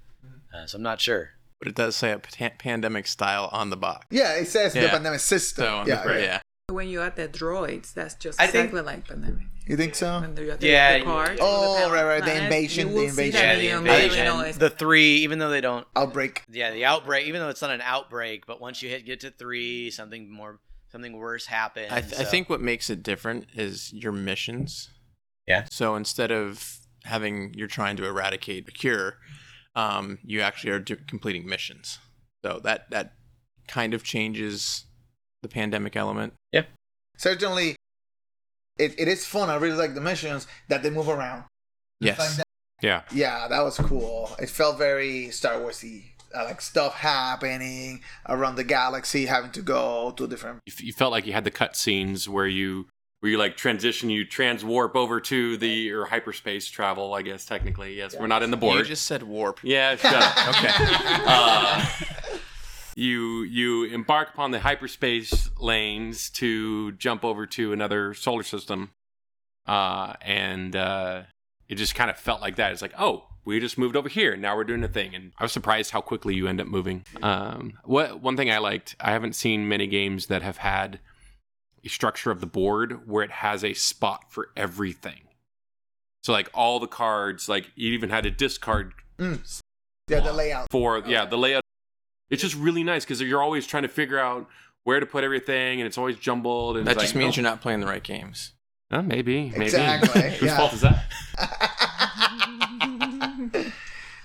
Speaker 4: Uh, so I'm not sure.
Speaker 2: But it does say a pandemic style on the box.
Speaker 1: Yeah, it says the Pandemic system.
Speaker 2: So
Speaker 1: yeah,
Speaker 2: right,
Speaker 1: yeah.
Speaker 2: yeah.
Speaker 5: when you add the droids, that's just
Speaker 4: I think-
Speaker 5: exactly like pandemic.
Speaker 1: You think so?
Speaker 5: When you
Speaker 4: Yeah,
Speaker 5: the
Speaker 4: you-
Speaker 1: Oh,
Speaker 5: the
Speaker 1: right, right, the invasion- the invasion.
Speaker 4: Yeah, the invasion,
Speaker 5: immediately know it's-
Speaker 4: the three, even though they don't
Speaker 1: Outbreak.
Speaker 4: Yeah, the outbreak. Even though it's not an outbreak, but once you hit get to three, something more, something worse happens.
Speaker 2: I, th- I think what makes it different is your missions.
Speaker 4: Yeah.
Speaker 2: So instead of having you're trying to eradicate a cure, um, you actually are do- completing missions. So that that kind of changes the pandemic element. Yeah.
Speaker 1: Certainly, it, it is fun. I really like the missions that they move around.
Speaker 2: Yes.
Speaker 1: That-
Speaker 3: Yeah.
Speaker 1: yeah, that was cool. It felt very Star Warsy. Uh, like stuff happening around the galaxy, having to go to different.
Speaker 3: You, f- you felt like you had the cut scenes where you where you like transition, you trans warp over to the or hyperspace travel. I guess technically, yes, we're not in the board.
Speaker 2: You
Speaker 3: board.
Speaker 2: just said warp.
Speaker 3: Yeah, shut up.
Speaker 2: Okay.
Speaker 3: Uh, you you embark upon the hyperspace lanes to jump over to another solar system, uh, and uh, it just kind of felt like that. It's like, oh, we just moved over here. Now we're doing a thing, and I was surprised how quickly you end up moving. Um, what one thing I liked, I haven't seen many games that have had a structure of the board where it has a spot for everything. So like all the cards, like you even had a discard
Speaker 1: Mm. Yeah, the layout.
Speaker 3: for yeah the layout it's just really nice because you're always trying to figure out where to put everything and it's always jumbled and
Speaker 2: That just
Speaker 3: like,
Speaker 2: means
Speaker 3: oh,
Speaker 2: you're not playing the right games.
Speaker 3: uh, maybe maybe
Speaker 1: Exactly,
Speaker 3: whose
Speaker 1: yeah.
Speaker 3: fault is that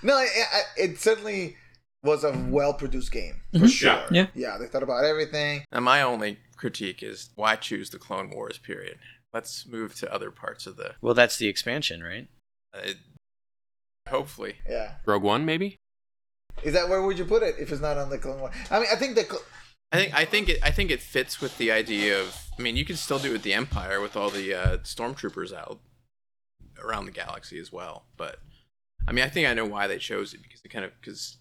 Speaker 1: no, it, it, it certainly was a well-produced game for sure.
Speaker 3: Yeah.
Speaker 4: Yeah.
Speaker 1: yeah, they thought about everything.
Speaker 2: Now my only critique is why choose the Clone Wars period? Let's move to other parts of the.
Speaker 4: Well, that's the expansion, right?
Speaker 2: Uh, hopefully,
Speaker 1: Yeah,
Speaker 3: rogue one maybe
Speaker 1: is that where would you put it if it's not on the Clone Wars? I mean, I think the Cl-
Speaker 2: I think I think it I think it fits with the idea of. I mean, you can still do it with the Empire with all the uh, stormtroopers out around the galaxy as well. But I mean, I think I know why they chose it because it kind of because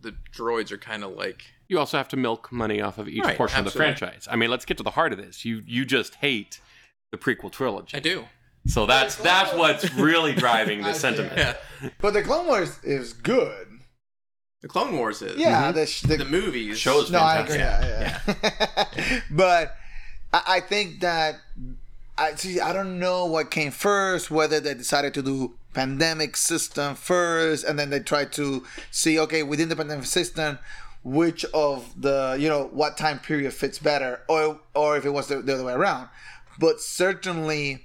Speaker 2: the droids are kind of like
Speaker 3: you also have to milk money off of each
Speaker 2: Right,
Speaker 3: portion
Speaker 2: absolutely.
Speaker 3: of the franchise i mean let's get to the heart of this you you just hate the prequel trilogy
Speaker 2: I do.
Speaker 3: so that's that's what's really driving the sentiment
Speaker 2: Yeah,
Speaker 1: but the Clone Wars is good.
Speaker 2: The Clone Wars is.
Speaker 1: Yeah, mm-hmm. the, sh- the
Speaker 2: the movies
Speaker 3: Shows
Speaker 1: No, I agree.
Speaker 3: fantastic.
Speaker 1: Yeah, yeah. but I, I think that I see. I don't know what came first. Whether they decided to do pandemic system first, and then they tried to see, okay, within the pandemic system, which of the you know what time period fits better, or or if it was the, the other way around. But certainly,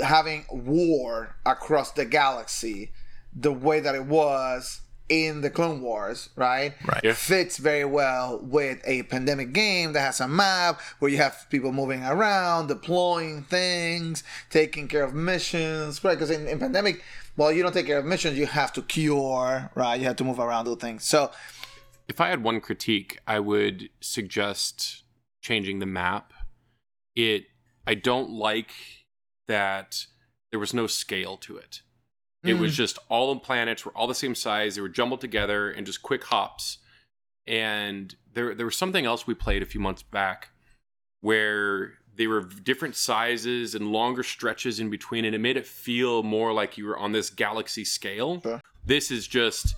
Speaker 1: having war across the galaxy, the way that it was in the Clone Wars, right?
Speaker 2: Right.
Speaker 3: Yeah.
Speaker 1: Fits very well with a pandemic game that has a map where you have people moving around, deploying things, taking care of missions, right? Because in, in pandemic, well, you don't take care of missions, you have to cure, right? You have to move around, do things. So,
Speaker 3: If I had one critique, I would suggest changing the map. It I don't like that there was no scale to it. It was just all the planets were all the same size. They were jumbled together and just quick hops. And there there was something else we played a few months back where they were different sizes and longer stretches in between, and it made it feel more like you were on this galaxy scale.
Speaker 1: Sure.
Speaker 3: This is just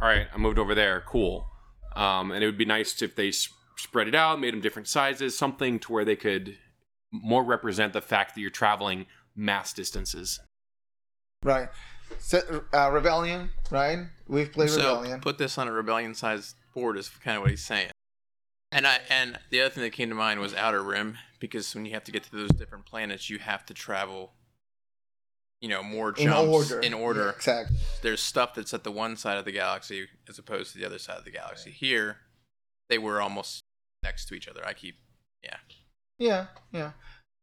Speaker 3: all right. I moved over there. Cool. Um, and it would be nice if they s- spread it out, made them different sizes, something to where they could more represent the fact that you're traveling mass distances.
Speaker 1: Right. So, uh, Rebellion, right? We've played
Speaker 2: so
Speaker 1: Rebellion.
Speaker 2: put this on a rebellion sized board is kind of what he's saying. And I and the other thing that came to mind was Outer Rim because when you have to get to those different planets, you have to travel. You know, more
Speaker 1: in
Speaker 2: jumps
Speaker 1: order.
Speaker 2: in order.
Speaker 1: Yeah, exactly.
Speaker 2: There's stuff that's at the one side of the galaxy as opposed to the other side of the galaxy. Here, they were almost next to each other. I keep, yeah.
Speaker 1: Yeah, yeah.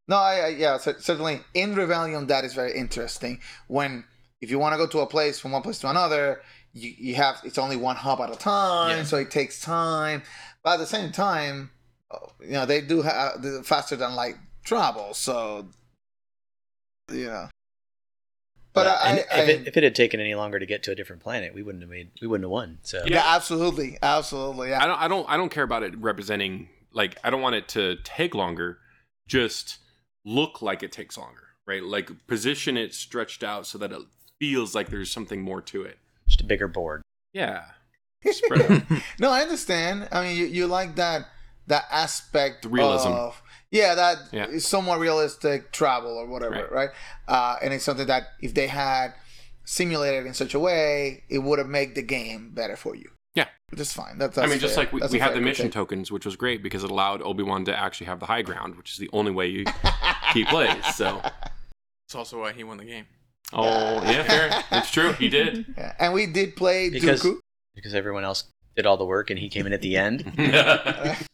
Speaker 1: No, I, I yeah, cer- certainly in Rebellion that is very interesting. When if you want to go to a place from one place to another, you, you have it's only one hub at a time,
Speaker 2: Yeah.
Speaker 1: so it takes time. But at the same time, you know they do have uh, the faster than light travel, so you know. But I,
Speaker 4: and
Speaker 1: I,
Speaker 4: if,
Speaker 1: I
Speaker 4: it, if it had taken any longer to get to a different planet, we wouldn't have made we wouldn't have won. So
Speaker 1: yeah, absolutely, absolutely, yeah.
Speaker 3: I don't I don't I don't care about it representing like I don't want it to take longer, just look like it takes longer, right? Like position it stretched out so that it feels like there's something more to it.
Speaker 4: just a bigger board.
Speaker 3: Yeah.
Speaker 1: No, I understand. I mean, you, you like that that aspect
Speaker 3: The realism.
Speaker 1: of yeah, that
Speaker 3: Yeah.
Speaker 1: is somewhat realistic travel or whatever, right?
Speaker 3: Right.
Speaker 1: Uh, and it's something that if they had simulated in such a way, it would have made the game better for you.
Speaker 3: Yeah.
Speaker 1: just is fine. That's,
Speaker 3: I mean, just
Speaker 1: fair.
Speaker 3: like we,
Speaker 1: That's
Speaker 3: we had the mission
Speaker 1: critique.
Speaker 3: tokens, which was great because it allowed Obi Wan to actually have the high ground, which is the only way you he plays. So,
Speaker 2: It's also why he won the game.
Speaker 3: oh yeah, fair. It's true. He did.
Speaker 1: Yeah. And we did play
Speaker 4: Because-
Speaker 1: Dooku.
Speaker 4: because everyone else did all the work and he came in at the end.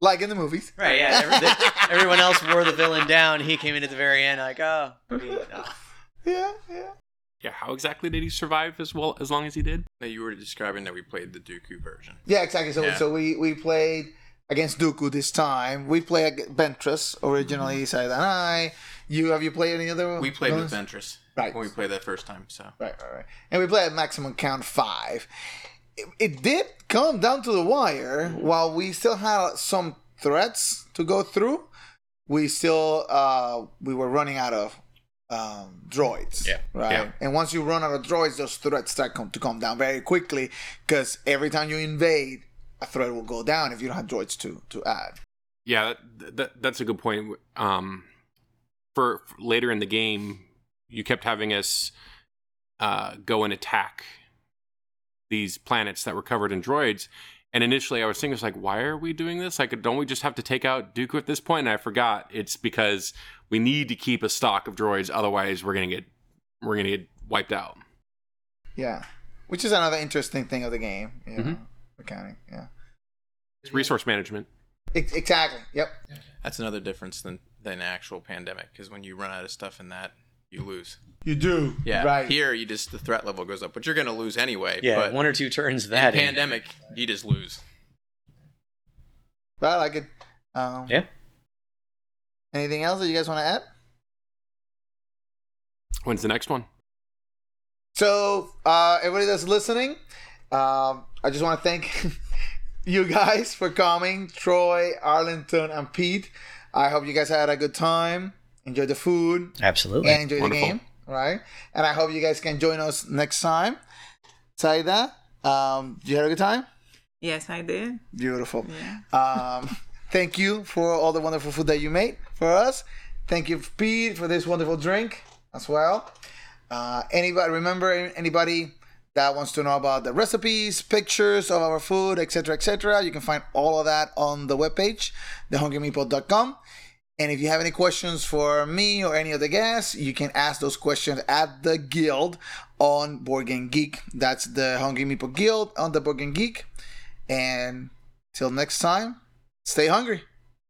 Speaker 1: like in the movies.
Speaker 4: Right? Yeah. every- everyone else wore the villain down. He came in at the very end. Like, oh, no.
Speaker 1: Yeah, yeah.
Speaker 3: Yeah. How exactly did he survive as well as long as he did?
Speaker 2: That you were describing that we played the Dooku version.
Speaker 1: Yeah, exactly. So,
Speaker 2: Yeah.
Speaker 1: so we, we played against Dooku this time. We played Ventress originally, Said and I. You have you played any other?
Speaker 2: We played with? Ventress
Speaker 1: Right.
Speaker 2: when we played that first time. So
Speaker 1: Right, right, right. And we played at maximum count five. It, it did come down to the wire. While we still had some threats to go through, we still uh, we were running out of um, droids.
Speaker 4: Yeah.
Speaker 1: Right.
Speaker 3: Yeah.
Speaker 1: And once you run out of droids, those threats start come, to come down very quickly because every time you invade, a threat will go down if you don't have droids to to add.
Speaker 3: Yeah, that, that, that's a good point. Um, for, for later in the game, you kept having us uh, go and attack these planets that were covered in droids. And initially, I was thinking, it's like, why are we doing this? Like, don't we just have to take out Dooku at this point? And I forgot it's because we need to keep a stock of droids, otherwise, we're gonna get we're gonna get wiped out.
Speaker 1: Yeah. Which is another interesting thing of the game. You know,
Speaker 3: Mhm.
Speaker 1: mechanic. Yeah.
Speaker 3: It's resource management.
Speaker 1: Ex- exactly. Yep.
Speaker 2: that's another difference than than actual pandemic because when you run out of stuff in that, you lose.
Speaker 1: You do.
Speaker 2: Yeah.
Speaker 1: Right.
Speaker 2: Here, you just the threat level goes up, but you're gonna lose anyway.
Speaker 4: Yeah,
Speaker 2: But
Speaker 4: one or two turns that. in.
Speaker 2: pandemic, you just lose.
Speaker 1: But I like it. Um,
Speaker 4: Yeah.
Speaker 1: Anything else that you guys want to add?
Speaker 3: When's the next one?
Speaker 1: So, uh, everybody that's listening, um, I just want to thank you guys for coming. Troy, Arlington, and Pete. I hope you guys had a good time. Enjoy the food
Speaker 4: Absolutely.
Speaker 1: and enjoy
Speaker 3: Wonderful.
Speaker 1: the game, right? And I hope you guys can join us next time. Saida, um, you had a good time?
Speaker 5: Yes, I did.
Speaker 1: Beautiful.
Speaker 5: Yeah.
Speaker 1: Um, thank you for all the wonderful food that you made for us. Thank you, Pete, for this wonderful drink as well. Uh, anybody remember anybody that wants to know about the recipes, pictures of our food, etc., etc., you can find all of that on the webpage, thehungrymeeple.com. And if you have any questions for me or any of the guests, you can ask those questions at the Guild on Board Game Geek. That's the Hungry Meeple Guild on the Board Game Geek. And till next time, stay hungry.